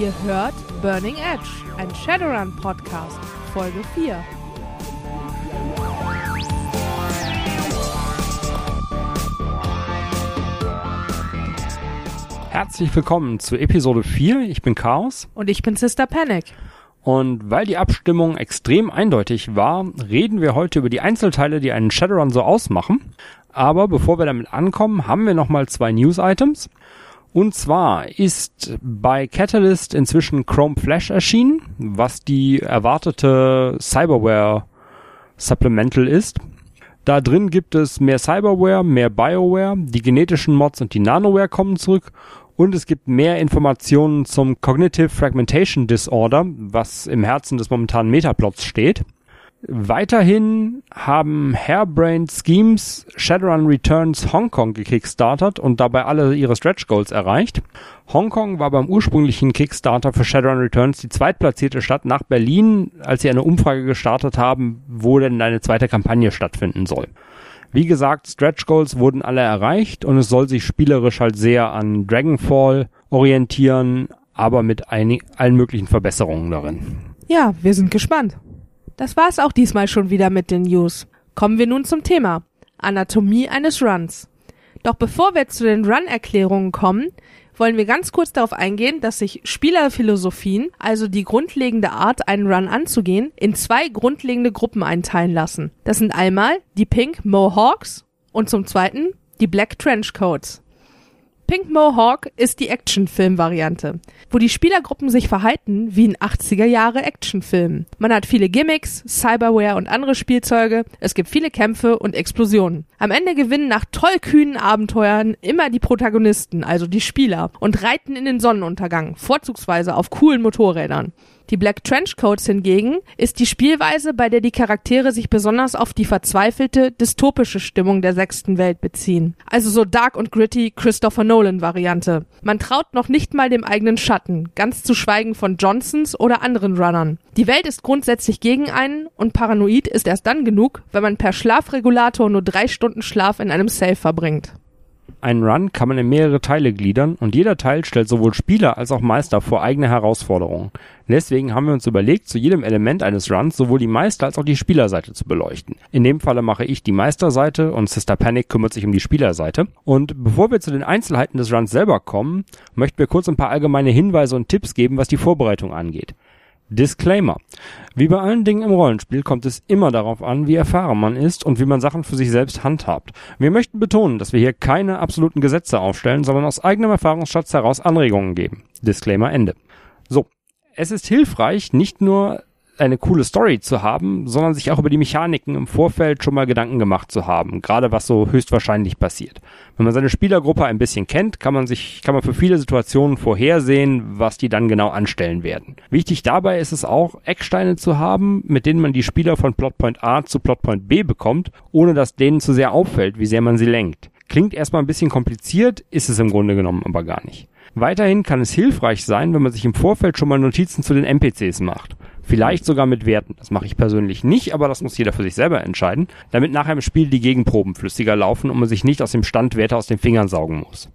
Ihr hört Burning Edge, ein Shadowrun Podcast, Folge 4. Herzlich willkommen zu Episode 4. Ich bin Chaos. Und ich bin Sister Panic. Und weil die Abstimmung extrem eindeutig war, reden wir heute über die Einzelteile, die einen Shadowrun so ausmachen. Aber bevor wir damit ankommen, haben wir nochmal zwei News-Items. Und zwar ist bei Catalyst inzwischen Chrome Flash erschienen, was die erwartete Cyberware Supplemental ist. Da drin gibt es mehr Cyberware, mehr Bioware, die genetischen Mods und die Nanoware kommen zurück und es gibt mehr Informationen zum Cognitive Fragmentation Disorder, was im Herzen des momentanen Metaplots steht. Weiterhin haben Hairbrained Schemes Shadowrun Returns Hong Kong gekickstartert und dabei alle ihre Stretch Goals erreicht. Hongkong war beim ursprünglichen Kickstarter für Shadowrun Returns die zweitplatzierte Stadt nach Berlin, als sie eine Umfrage gestartet haben, wo denn eine zweite Kampagne stattfinden soll. Wie gesagt, Stretch Goals wurden alle erreicht und es soll sich spielerisch halt sehr an Dragonfall orientieren, aber mit allen möglichen Verbesserungen darin. Ja, wir sind gespannt. Das war's auch diesmal schon wieder mit den News. Kommen wir nun zum Thema. Anatomie eines Runs. Doch bevor wir zu den Run-Erklärungen kommen, wollen wir ganz kurz darauf eingehen, dass sich Spielerphilosophien, also die grundlegende Art, einen Run anzugehen, in zwei grundlegende Gruppen einteilen lassen. Das sind einmal die Pink Mohawks und zum zweiten die Black Trenchcoats. Pink Mohawk ist die Actionfilm-Variante, wo die Spielergruppen sich verhalten wie in 80er Jahre Actionfilmen. Man hat viele Gimmicks, Cyberware und andere Spielzeuge, es gibt viele Kämpfe und Explosionen. Am Ende gewinnen nach tollkühnen Abenteuern immer die Protagonisten, also die Spieler, und reiten in den Sonnenuntergang, vorzugsweise auf coolen Motorrädern. Die Black Trenchcoats hingegen ist die Spielweise, bei der die Charaktere sich besonders auf die verzweifelte, dystopische Stimmung der sechsten Welt beziehen. Also so dark und gritty Christopher Nolan Variante. Man traut noch nicht mal dem eigenen Schatten, ganz zu schweigen von Johnsons oder anderen Runnern. Die Welt ist grundsätzlich gegen einen und paranoid ist erst dann genug, wenn man per Schlafregulator nur drei Stunden Schlaf in einem Safe verbringt. Einen Run kann man in mehrere Teile gliedern und jeder Teil stellt sowohl Spieler als auch Meister vor eigene Herausforderungen. Deswegen haben wir uns überlegt, zu jedem Element eines Runs sowohl die Meister- als auch die Spielerseite zu beleuchten. In dem Falle mache ich die Meisterseite und Sister Panic kümmert sich um die Spielerseite. Und bevor wir zu den Einzelheiten des Runs selber kommen, möchten wir kurz ein paar allgemeine Hinweise und Tipps geben, was die Vorbereitung angeht. Disclaimer. Wie bei allen Dingen im Rollenspiel kommt es immer darauf an, wie erfahren man ist und wie man Sachen für sich selbst handhabt. Wir möchten betonen, dass wir hier keine absoluten Gesetze aufstellen, sondern aus eigenem Erfahrungsschatz heraus Anregungen geben. Disclaimer Ende. So. Es ist hilfreich, nicht nur eine coole Story zu haben, sondern sich auch über die Mechaniken im Vorfeld schon mal Gedanken gemacht zu haben, gerade was so höchstwahrscheinlich passiert. Wenn man seine Spielergruppe ein bisschen kennt, kann man sich, kann man für viele Situationen vorhersehen, was die dann genau anstellen werden. Wichtig dabei ist es auch, Ecksteine zu haben, mit denen man die Spieler von Plotpoint A zu Plotpoint B bekommt, ohne dass denen zu sehr auffällt, wie sehr man sie lenkt. Klingt erstmal ein bisschen kompliziert, ist es im Grunde genommen aber gar nicht. Weiterhin kann es hilfreich sein, wenn man sich im Vorfeld schon mal Notizen zu den NPCs macht. Vielleicht sogar mit Werten. Das mache ich persönlich nicht, aber das muss jeder für sich selber entscheiden, damit nachher im Spiel die Gegenproben flüssiger laufen und man sich nicht aus dem Stand Werte aus den Fingern saugen muss.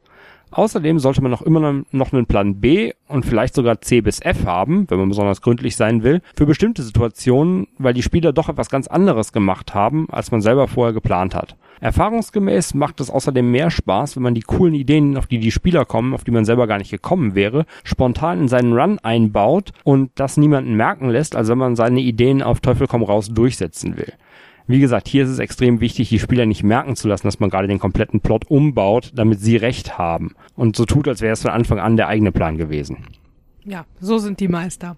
Außerdem sollte man noch immer noch einen Plan B und vielleicht sogar C bis F haben, wenn man besonders gründlich sein will, für bestimmte Situationen, weil die Spieler doch etwas ganz anderes gemacht haben, als man selber vorher geplant hat. Erfahrungsgemäß macht es außerdem mehr Spaß, wenn man die coolen Ideen, auf die die Spieler kommen, auf die man selber gar nicht gekommen wäre, spontan in seinen Run einbaut und das niemanden merken lässt, als wenn man seine Ideen auf Teufel komm raus durchsetzen will. Wie gesagt, hier ist es extrem wichtig, die Spieler nicht merken zu lassen, dass man gerade den kompletten Plot umbaut, damit sie recht haben und so tut, als wäre es von Anfang an der eigene Plan gewesen. Ja, so sind die Meister.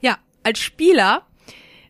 Ja, als Spieler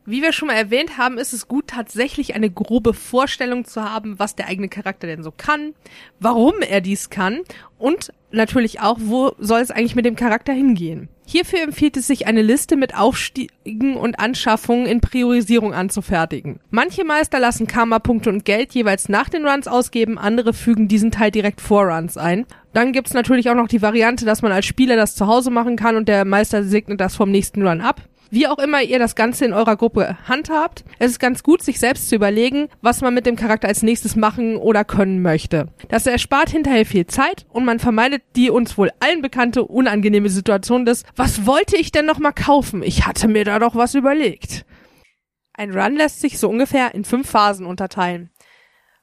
wie wir schon mal erwähnt haben, ist es gut, tatsächlich eine grobe Vorstellung zu haben, was der eigene Charakter denn so kann, warum er dies kann und natürlich auch, wo soll es eigentlich mit dem Charakter hingehen. Hierfür empfiehlt es sich, eine Liste mit Aufstiegen und Anschaffungen in Priorisierung anzufertigen. Manche Meister lassen Karma-Punkte und Geld jeweils nach den Runs ausgeben, andere fügen diesen Teil direkt vor Runs ein. Dann gibt's natürlich auch noch die Variante, dass man als Spieler das zu Hause machen kann und der Meister segnet das vom nächsten Run ab. Wie auch immer ihr das Ganze in eurer Gruppe handhabt, es ist ganz gut, sich selbst zu überlegen, was man mit dem Charakter als nächstes machen oder können möchte. Das erspart hinterher viel Zeit und man vermeidet die uns wohl allen bekannte unangenehme Situation des, was wollte ich denn noch mal kaufen? Ich hatte mir da doch was überlegt. Ein Run lässt sich so ungefähr in fünf Phasen unterteilen.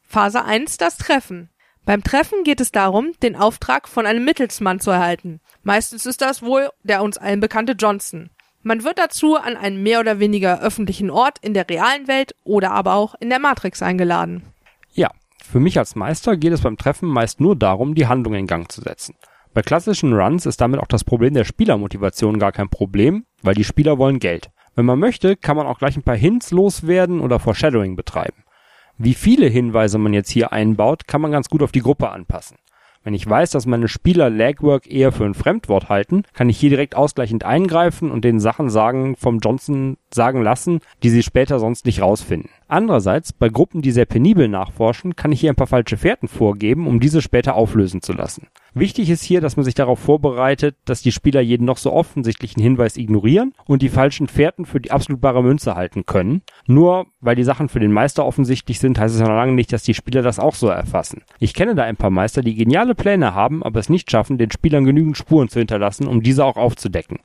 Phase 1, das Treffen. Beim Treffen geht es darum, den Auftrag von einem Mittelsmann zu erhalten. Meistens ist das wohl der uns allen bekannte Johnson. Man wird dazu an einen mehr oder weniger öffentlichen Ort in der realen Welt oder aber auch in der Matrix eingeladen. Ja, für mich als Meister geht es beim Treffen meist nur darum, die Handlung in Gang zu setzen. Bei klassischen Runs ist damit auch das Problem der Spielermotivation gar kein Problem, weil die Spieler wollen Geld. Wenn man möchte, kann man auch gleich ein paar Hints loswerden oder Foreshadowing betreiben. Wie viele Hinweise man jetzt hier einbaut, kann man ganz gut auf die Gruppe anpassen. Wenn ich weiß, dass meine Spieler Legwork eher für ein Fremdwort halten, kann ich hier direkt ausgleichend eingreifen und den Sachen sagen vom Johnson sagen lassen, die sie später sonst nicht rausfinden. Andererseits, bei Gruppen, die sehr penibel nachforschen, kann ich hier ein paar falsche Fährten vorgeben, um diese später auflösen zu lassen. Wichtig ist hier, dass man sich darauf vorbereitet, dass die Spieler jeden noch so offensichtlichen Hinweis ignorieren und die falschen Fährten für die absolut bare Münze halten können. Nur weil die Sachen für den Meister offensichtlich sind, heißt es noch lange nicht, dass die Spieler das auch so erfassen. Ich kenne da ein paar Meister, die geniale Pläne haben, aber es nicht schaffen, den Spielern genügend Spuren zu hinterlassen, um diese auch aufzudecken.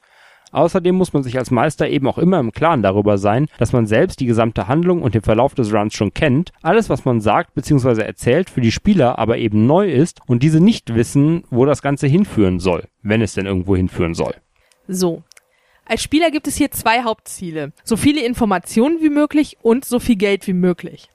Außerdem muss man sich als Meister eben auch immer im Klaren darüber sein, dass man selbst die gesamte Handlung und den Verlauf des Runs schon kennt, alles was man sagt bzw. erzählt für die Spieler aber eben neu ist und diese nicht wissen, wo das Ganze hinführen soll, wenn es denn irgendwo hinführen soll. So. Als Spieler gibt es hier zwei Hauptziele. So viele Informationen wie möglich und so viel Geld wie möglich.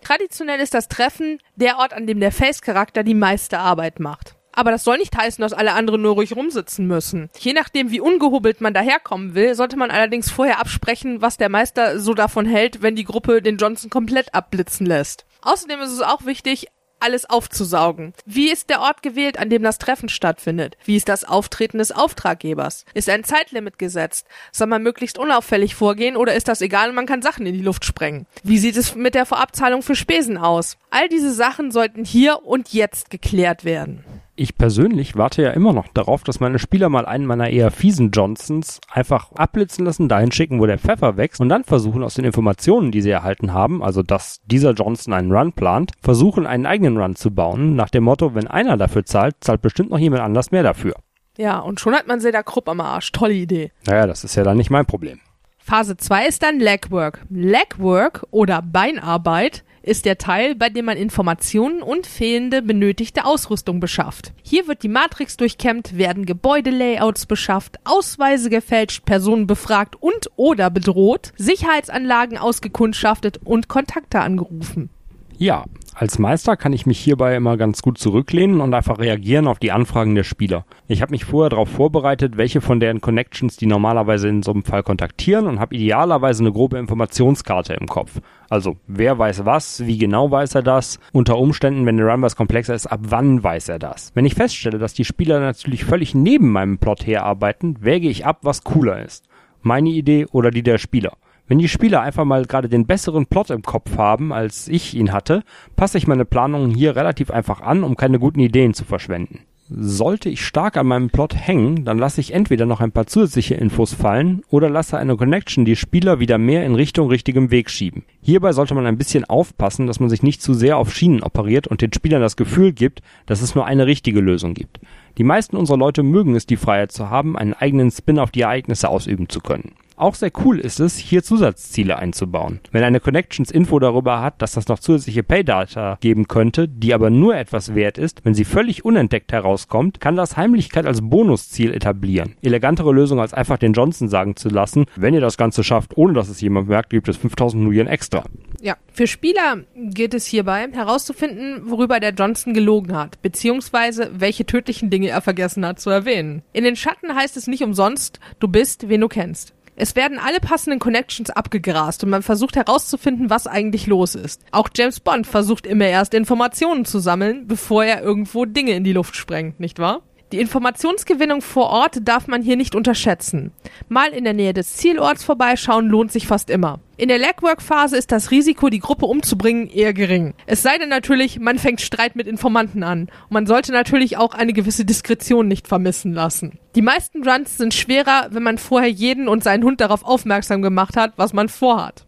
Traditionell ist das Treffen der Ort, an dem der Face-Charakter die meiste Arbeit macht. Aber das soll nicht heißen, dass alle anderen nur ruhig rumsitzen müssen. Je nachdem, wie ungehobelt man daherkommen will, sollte man allerdings vorher absprechen, was der Meister so davon hält, wenn die Gruppe den Johnson komplett abblitzen lässt. Außerdem ist es auch wichtig, alles aufzusaugen. Wie ist der Ort gewählt, an dem das Treffen stattfindet? Wie ist das Auftreten des Auftraggebers? Ist ein Zeitlimit gesetzt? Soll man möglichst unauffällig vorgehen oder ist das egal und man kann Sachen in die Luft sprengen? Wie sieht es mit der Vorabzahlung für Spesen aus? All diese Sachen sollten hier und jetzt geklärt werden. Ich persönlich warte ja immer noch darauf, dass meine Spieler mal einen meiner eher fiesen Johnsons einfach abblitzen lassen, dahin schicken, wo der Pfeffer wächst und dann versuchen aus den Informationen, die sie erhalten haben, also dass dieser Johnson einen Run plant, versuchen einen eigenen Run zu bauen, nach dem Motto, wenn einer dafür zahlt, zahlt bestimmt noch jemand anders mehr dafür. Ja, und schon hat man Seda Krupp am Arsch. Tolle Idee. Naja, das ist ja dann nicht mein Problem. Phase 2 ist dann Legwork. Legwork oder Beinarbeit ist der Teil, bei dem man Informationen und fehlende benötigte Ausrüstung beschafft. Hier wird die Matrix durchkämmt, werden Gebäudelayouts beschafft, Ausweise gefälscht, Personen befragt und oder bedroht, Sicherheitsanlagen ausgekundschaftet und Kontakte angerufen. Ja, als Meister kann ich mich hierbei immer ganz gut zurücklehnen und einfach reagieren auf die Anfragen der Spieler. Ich habe mich vorher darauf vorbereitet, welche von deren Connections die normalerweise in so einem Fall kontaktieren und habe idealerweise eine grobe Informationskarte im Kopf. Also, wer weiß was, wie genau weiß er das, unter Umständen, wenn der Run was komplexer ist, ab wann weiß er das. Wenn ich feststelle, dass die Spieler natürlich völlig neben meinem Plot herarbeiten, wäge ich ab, was cooler ist. Meine Idee oder die der Spieler. Wenn die Spieler einfach mal gerade den besseren Plot im Kopf haben, als ich ihn hatte, passe ich meine Planungen hier relativ einfach an, um keine guten Ideen zu verschwenden. Sollte ich stark an meinem Plot hängen, dann lasse ich entweder noch ein paar zusätzliche Infos fallen oder lasse eine Connection die Spieler wieder mehr in Richtung richtigem Weg schieben. Hierbei sollte man ein bisschen aufpassen, dass man sich nicht zu sehr auf Schienen operiert und den Spielern das Gefühl gibt, dass es nur eine richtige Lösung gibt. Die meisten unserer Leute mögen es, die Freiheit zu haben, einen eigenen Spin auf die Ereignisse ausüben zu können. Auch sehr cool ist es, hier Zusatzziele einzubauen. Wenn eine Connections Info darüber hat, dass das noch zusätzliche Paydata geben könnte, die aber nur etwas wert ist, wenn sie völlig unentdeckt herauskommt, kann das Heimlichkeit als Bonusziel etablieren. Elegantere Lösung als einfach den Johnson sagen zu lassen, wenn ihr das Ganze schafft, ohne dass es jemand merkt, gibt es 5000 Nuyen extra. Ja, für Spieler geht es hierbei herauszufinden, worüber der Johnson gelogen hat, beziehungsweise welche tödlichen Dinge er vergessen hat zu erwähnen. In den Schatten heißt es nicht umsonst, du bist, wen du kennst. Es werden alle passenden Connections abgegrast und man versucht herauszufinden, was eigentlich los ist. Auch James Bond versucht immer erst Informationen zu sammeln, bevor er irgendwo Dinge in die Luft sprengt, nicht wahr? Die Informationsgewinnung vor Ort darf man hier nicht unterschätzen. Mal in der Nähe des Zielorts vorbeischauen lohnt sich fast immer. In der Legwork-Phase ist das Risiko, die Gruppe umzubringen, eher gering. Es sei denn natürlich, man fängt Streit mit Informanten an. Und man sollte natürlich auch eine gewisse Diskretion nicht vermissen lassen. Die meisten Runs sind schwerer, wenn man vorher jeden und seinen Hund darauf aufmerksam gemacht hat, was man vorhat.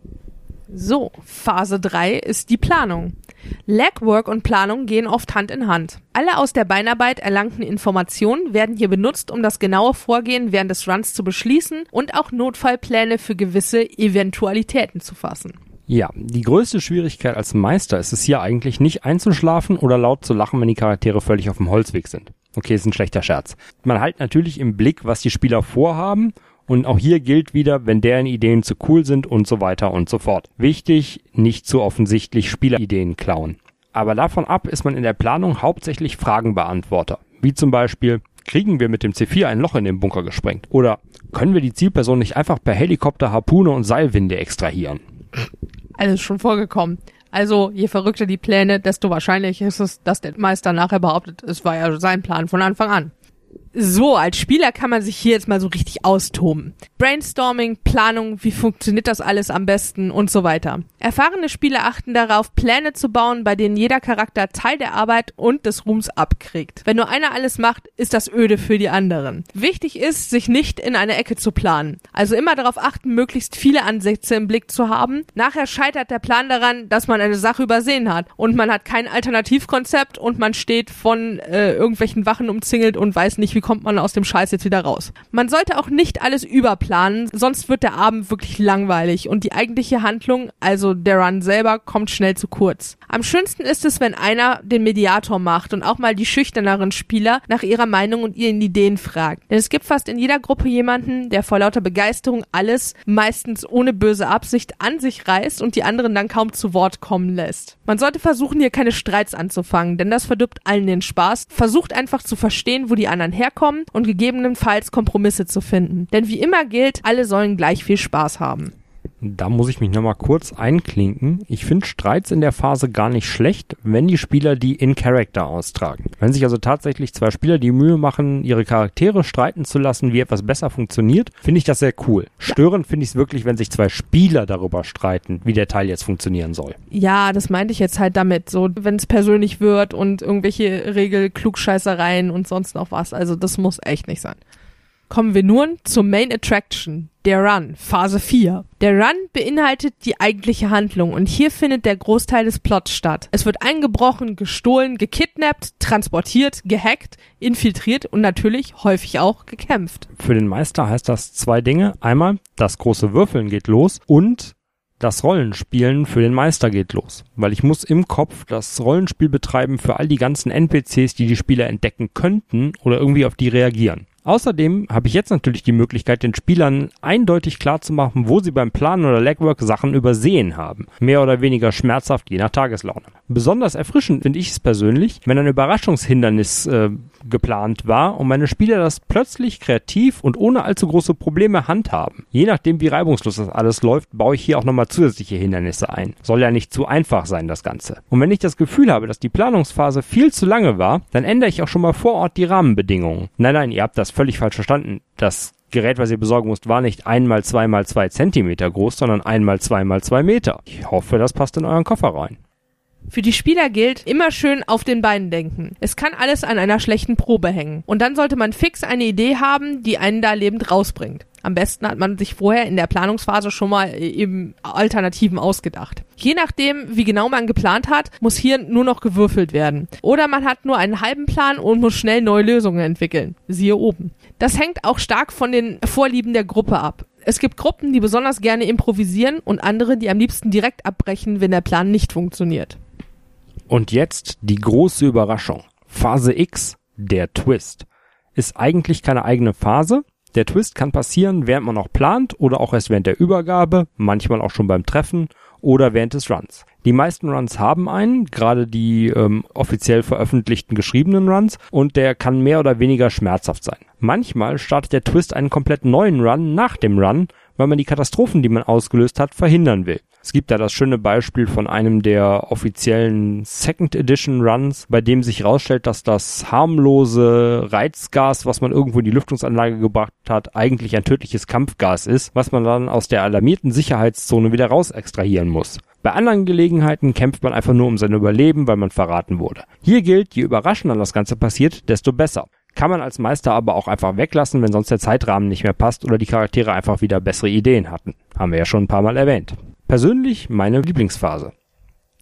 So, Phase 3 ist die Planung. Legwork und Planung gehen oft Hand in Hand. Alle aus der Beinarbeit erlangten Informationen werden hier benutzt, um das genaue Vorgehen während des Runs zu beschließen und auch Notfallpläne für gewisse Eventualitäten zu fassen. Ja, die größte Schwierigkeit als Meister ist es hier eigentlich nicht einzuschlafen oder laut zu lachen, wenn die Charaktere völlig auf dem Holzweg sind. Okay, ist ein schlechter Scherz. Man halt natürlich im Blick, was die Spieler vorhaben und auch hier gilt wieder, wenn deren Ideen zu cool sind und so weiter und so fort. Wichtig, nicht zu offensichtlich Spielerideen klauen. Aber davon ab ist man in der Planung hauptsächlich Fragenbeantworter. Wie zum Beispiel, kriegen wir mit dem C4 ein Loch in den Bunker gesprengt? Oder können wir die Zielperson nicht einfach per Helikopter Harpune und Seilwinde extrahieren? Alles schon vorgekommen. Also, je verrückter die Pläne, desto wahrscheinlicher ist es, dass der Meister nachher behauptet, es war ja sein Plan von Anfang an. So, als Spieler kann man sich hier jetzt mal so richtig austoben. Brainstorming, Planung, wie funktioniert das alles am besten und so weiter. Erfahrene Spieler achten darauf, Pläne zu bauen, bei denen jeder Charakter Teil der Arbeit und des Ruhms abkriegt. Wenn nur einer alles macht, ist das öde für die anderen. Wichtig ist, sich nicht in eine Ecke zu planen. Also immer darauf achten, möglichst viele Ansätze im Blick zu haben. Nachher scheitert der Plan daran, dass man eine Sache übersehen hat und man hat kein Alternativkonzept und man steht von äh, irgendwelchen Wachen umzingelt und weiß nicht, wie kommt man aus dem Scheiß jetzt wieder raus. Man sollte auch nicht alles überplanen, sonst wird der Abend wirklich langweilig und die eigentliche Handlung, also der Run selber, kommt schnell zu kurz. Am schönsten ist es, wenn einer den Mediator macht und auch mal die schüchterneren Spieler nach ihrer Meinung und ihren Ideen fragt. Denn es gibt fast in jeder Gruppe jemanden, der vor lauter Begeisterung alles, meistens ohne böse Absicht, an sich reißt und die anderen dann kaum zu Wort kommen lässt. Man sollte versuchen, hier keine Streits anzufangen, denn das verdirbt allen den Spaß. Versucht einfach zu verstehen, wo die anderen herkommen herkommen und gegebenenfalls Kompromisse zu finden. Denn wie immer gilt, alle sollen gleich viel Spaß haben. Da muss ich mich nochmal kurz einklinken. Ich finde Streits in der Phase gar nicht schlecht, wenn die Spieler die in Character austragen. Wenn sich also tatsächlich zwei Spieler die Mühe machen, ihre Charaktere streiten zu lassen, wie etwas besser funktioniert, finde ich das sehr cool. Störend finde ich es wirklich, wenn sich zwei Spieler darüber streiten, wie der Teil jetzt funktionieren soll. Ja, das meinte ich jetzt halt damit. So, wenn es persönlich wird und irgendwelche Regel-Klugscheißereien und sonst noch was. Also das muss echt nicht sein. Kommen wir nun zur Main Attraction, der Run, Phase 4. Der Run beinhaltet die eigentliche Handlung und hier findet der Großteil des Plots statt. Es wird eingebrochen, gestohlen, gekidnappt, transportiert, gehackt, infiltriert und natürlich häufig auch gekämpft. Für den Meister heißt das zwei Dinge. Einmal, das große Würfeln geht los und das Rollenspielen für den Meister geht los, weil ich muss im Kopf das Rollenspiel betreiben für all die ganzen NPCs, die die Spieler entdecken könnten oder irgendwie auf die reagieren. Außerdem habe ich jetzt natürlich die Möglichkeit, den Spielern eindeutig klarzumachen, wo sie beim Planen oder Legwork Sachen übersehen haben. Mehr oder weniger schmerzhaft, je nach Tageslaune. Besonders erfrischend finde ich es persönlich, wenn ein Überraschungshindernis äh, geplant war und meine Spieler das plötzlich kreativ und ohne allzu große Probleme handhaben. Je nachdem, wie reibungslos das alles läuft, baue ich hier auch nochmal zusätzliche Hindernisse ein. Soll ja nicht zu einfach sein, das Ganze. Und wenn ich das Gefühl habe, dass die Planungsphase viel zu lange war, dann ändere ich auch schon mal vor Ort die Rahmenbedingungen. Nein, nein, ihr habt das völlig falsch verstanden. Das Gerät, was ihr besorgen musst, war nicht einmal zweimal zwei Zentimeter groß, sondern einmal zweimal zwei Meter. Ich hoffe, das passt in euren Koffer rein. Für die Spieler gilt, immer schön auf den Beinen denken. Es kann alles an einer schlechten Probe hängen. Und dann sollte man fix eine Idee haben, die einen da lebend rausbringt. Am besten hat man sich vorher in der Planungsphase schon mal äh, eben Alternativen ausgedacht. Je nachdem, wie genau man geplant hat, muss hier nur noch gewürfelt werden. Oder man hat nur einen halben Plan und muss schnell neue Lösungen entwickeln. Siehe oben. Das hängt auch stark von den Vorlieben der Gruppe ab. Es gibt Gruppen, die besonders gerne improvisieren und andere, die am liebsten direkt abbrechen, wenn der Plan nicht funktioniert. Und jetzt die große Überraschung. Phase X, der Twist. Ist eigentlich keine eigene Phase. Der Twist kann passieren, während man noch plant oder auch erst während der Übergabe, manchmal auch schon beim Treffen oder während des Runs. Die meisten Runs haben einen, gerade die ähm, offiziell veröffentlichten geschriebenen Runs, und der kann mehr oder weniger schmerzhaft sein. Manchmal startet der Twist einen komplett neuen Run nach dem Run, weil man die Katastrophen, die man ausgelöst hat, verhindern will. Es gibt da das schöne Beispiel von einem der offiziellen Second Edition Runs, bei dem sich herausstellt, dass das harmlose Reizgas, was man irgendwo in die Lüftungsanlage gebracht hat, eigentlich ein tödliches Kampfgas ist, was man dann aus der alarmierten Sicherheitszone wieder raus extrahieren muss. Bei anderen Gelegenheiten kämpft man einfach nur um sein Überleben, weil man verraten wurde. Hier gilt, je überraschender das Ganze passiert, desto besser. Kann man als Meister aber auch einfach weglassen, wenn sonst der Zeitrahmen nicht mehr passt oder die Charaktere einfach wieder bessere Ideen hatten. Haben wir ja schon ein paar Mal erwähnt. Persönlich meine Lieblingsphase.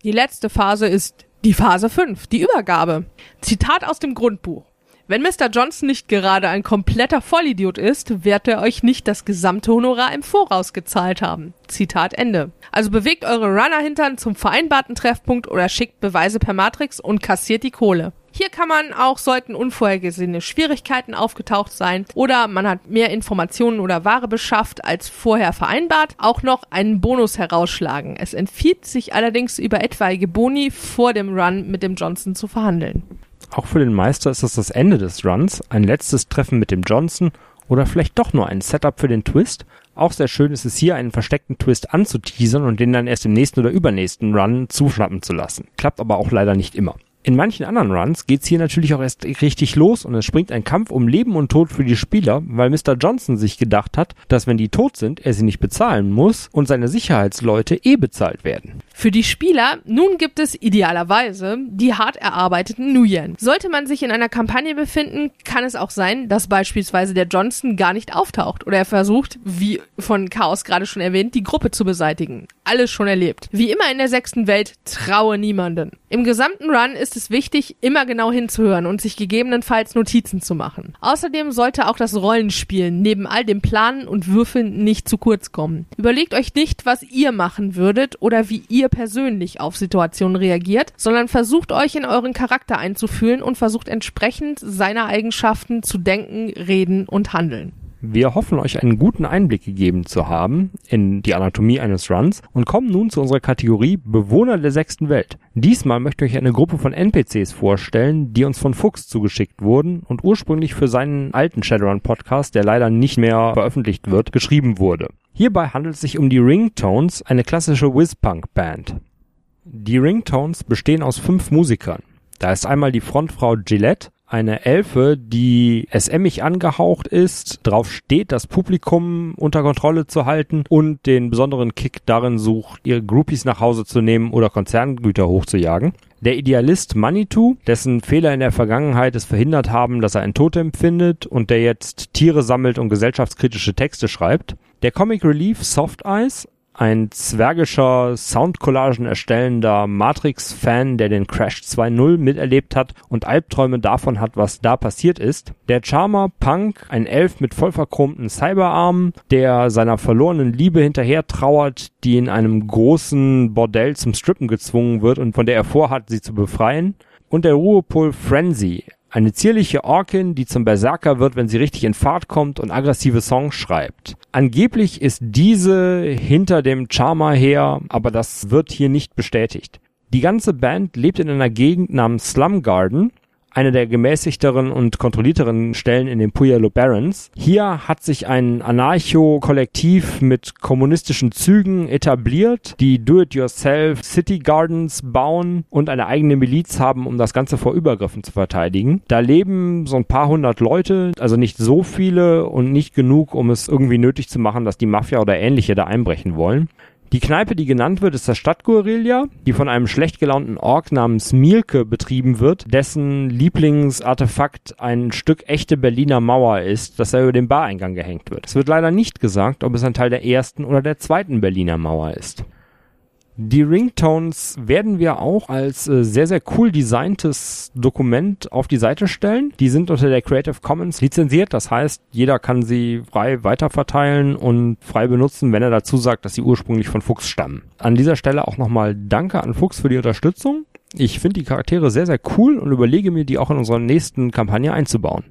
Die letzte Phase ist die Phase 5, die Übergabe. Zitat aus dem Grundbuch. Wenn Mr. Johnson nicht gerade ein kompletter Vollidiot ist, wird er euch nicht das gesamte Honorar im Voraus gezahlt haben. Zitat Ende. Also bewegt eure Runner-Hintern zum vereinbarten Treffpunkt oder schickt Beweise per Matrix und kassiert die Kohle. Hier kann man auch, sollten unvorhergesehene Schwierigkeiten aufgetaucht sein oder man hat mehr Informationen oder Ware beschafft als vorher vereinbart, auch noch einen Bonus herausschlagen. Es empfiehlt sich allerdings über etwaige Boni vor dem Run mit dem Johnson zu verhandeln. Auch für den Meister ist das das Ende des Runs, ein letztes Treffen mit dem Johnson oder vielleicht doch nur ein Setup für den Twist. Auch sehr schön ist es hier, einen versteckten Twist anzuteasern und den dann erst im nächsten oder übernächsten Run zuschnappen zu lassen. Klappt aber auch leider nicht immer. In manchen anderen Runs geht's hier natürlich auch erst richtig los und es springt ein Kampf um Leben und Tod für die Spieler, weil Mr. Johnson sich gedacht hat, dass wenn die tot sind, er sie nicht bezahlen muss und seine Sicherheitsleute eh bezahlt werden. Für die Spieler nun gibt es idealerweise die hart erarbeiteten Nuyen. Sollte man sich in einer Kampagne befinden, kann es auch sein, dass beispielsweise der Johnson gar nicht auftaucht oder er versucht, wie von Chaos gerade schon erwähnt, die Gruppe zu beseitigen. Alles schon erlebt. Wie immer in der sechsten Welt, traue niemanden. Im gesamten Run ist es wichtig, immer genau hinzuhören und sich gegebenenfalls Notizen zu machen. Außerdem sollte auch das Rollenspielen neben all dem Planen und Würfeln nicht zu kurz kommen. Überlegt euch nicht, was ihr machen würdet oder wie ihr persönlich auf Situationen reagiert, sondern versucht euch in euren Charakter einzufühlen und versucht entsprechend seiner Eigenschaften zu denken, reden und handeln. Wir hoffen, euch einen guten Einblick gegeben zu haben in die Anatomie eines Runs und kommen nun zu unserer Kategorie Bewohner der sechsten Welt. Diesmal möchte ich euch eine Gruppe von NPCs vorstellen, die uns von Fuchs zugeschickt wurden und ursprünglich für seinen alten Shadowrun Podcast, der leider nicht mehr veröffentlicht wird, geschrieben wurde. Hierbei handelt es sich um die Ringtones, eine klassische Whiz-Punk-Band. Die Ringtones bestehen aus fünf Musikern. Da ist einmal die Frontfrau Gillette, eine Elfe, die SMig angehaucht ist, drauf steht, das Publikum unter Kontrolle zu halten und den besonderen Kick darin sucht, ihre Groupies nach Hause zu nehmen oder Konzerngüter hochzujagen. Der Idealist Manitou, dessen Fehler in der Vergangenheit es verhindert haben, dass er ein Totem findet und der jetzt Tiere sammelt und gesellschaftskritische Texte schreibt. Der Comic Relief Soft Eyes, ein zwergischer Soundcollagen erstellender Matrix-Fan, der den Crash 2.0 miterlebt hat und Albträume davon hat, was da passiert ist. Der Charmer Punk, ein Elf mit voll verchromten Cyberarmen, der seiner verlorenen Liebe hinterher trauert, die in einem großen Bordell zum Strippen gezwungen wird und von der er vorhat, sie zu befreien. Und der Ruhepol Frenzy, eine zierliche Orkin, die zum Berserker wird, wenn sie richtig in Fahrt kommt und aggressive Songs schreibt. Angeblich ist diese hinter dem Charmer her, aber das wird hier nicht bestätigt. Die ganze Band lebt in einer Gegend namens Slum Garden eine der gemäßigteren und kontrollierteren Stellen in den Puyallup Barrens. Hier hat sich ein Anarcho-Kollektiv mit kommunistischen Zügen etabliert, die Do-it-yourself City Gardens bauen und eine eigene Miliz haben, um das Ganze vor Übergriffen zu verteidigen. Da leben so ein paar hundert Leute, also nicht so viele und nicht genug, um es irgendwie nötig zu machen, dass die Mafia oder ähnliche da einbrechen wollen. Die Kneipe, die genannt wird, ist das Stadtguerilla, die von einem schlecht gelaunten Ork namens Mielke betrieben wird, dessen Lieblingsartefakt ein Stück echte Berliner Mauer ist, das er über den Bareingang gehängt wird. Es wird leider nicht gesagt, ob es ein Teil der ersten oder der zweiten Berliner Mauer ist. Die Ringtones werden wir auch als äh, sehr, sehr cool designtes Dokument auf die Seite stellen. Die sind unter der Creative Commons lizenziert. Das heißt, jeder kann sie frei weiterverteilen und frei benutzen, wenn er dazu sagt, dass sie ursprünglich von Fuchs stammen. An dieser Stelle auch nochmal Danke an Fuchs für die Unterstützung. Ich finde die Charaktere sehr, sehr cool und überlege mir, die auch in unserer nächsten Kampagne einzubauen.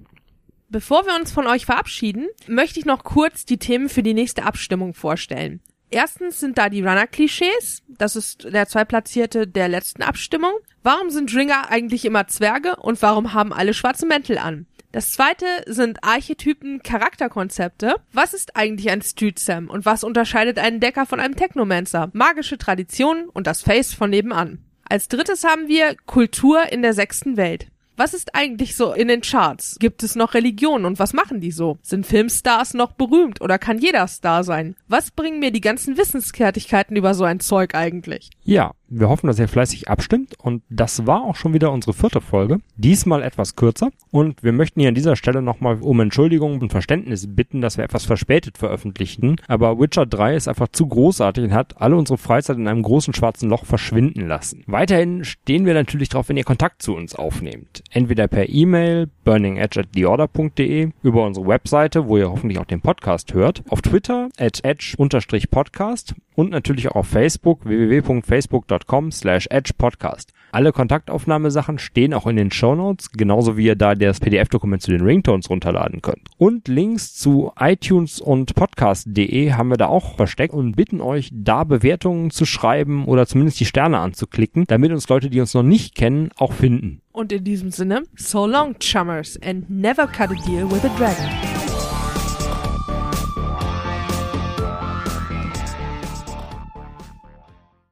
Bevor wir uns von euch verabschieden, möchte ich noch kurz die Themen für die nächste Abstimmung vorstellen. Erstens sind da die Runner-Klischees. Das ist der Zweitplatzierte der letzten Abstimmung. Warum sind Ringer eigentlich immer Zwerge und warum haben alle schwarze Mäntel an? Das zweite sind Archetypen, Charakterkonzepte. Was ist eigentlich ein Street Sam und was unterscheidet einen Decker von einem Technomancer? Magische Traditionen und das Face von nebenan. Als drittes haben wir Kultur in der sechsten Welt. Was ist eigentlich so in den Charts? Gibt es noch Religionen und was machen die so? Sind Filmstars noch berühmt oder kann jeder Star sein? Was bringen mir die ganzen Wissensfertigkeiten über so ein Zeug eigentlich? Ja, wir hoffen, dass ihr fleißig abstimmt und das war auch schon wieder unsere vierte Folge. Diesmal etwas kürzer und wir möchten hier an dieser Stelle nochmal um Entschuldigung und Verständnis bitten, dass wir etwas verspätet veröffentlichten. Aber Witcher 3 ist einfach zu großartig und hat alle unsere Freizeit in einem großen schwarzen Loch verschwinden lassen. Weiterhin stehen wir natürlich darauf, wenn ihr Kontakt zu uns aufnehmt. Entweder per E-Mail burningedge at theorder.de, über unsere Webseite, wo ihr hoffentlich auch den Podcast hört, auf Twitter at edge-podcast und natürlich auch auf Facebook www.facebook.com slash edgepodcast. Alle Kontaktaufnahmesachen stehen auch in den Shownotes, genauso wie ihr da das PDF-Dokument zu den Ringtones runterladen könnt. Und Links zu iTunes und podcast.de haben wir da auch versteckt und bitten euch, da Bewertungen zu schreiben oder zumindest die Sterne anzuklicken, damit uns Leute, die uns noch nicht kennen, auch finden. Und in diesem Sinne, so long, chummers, and never cut a deal with a dragon.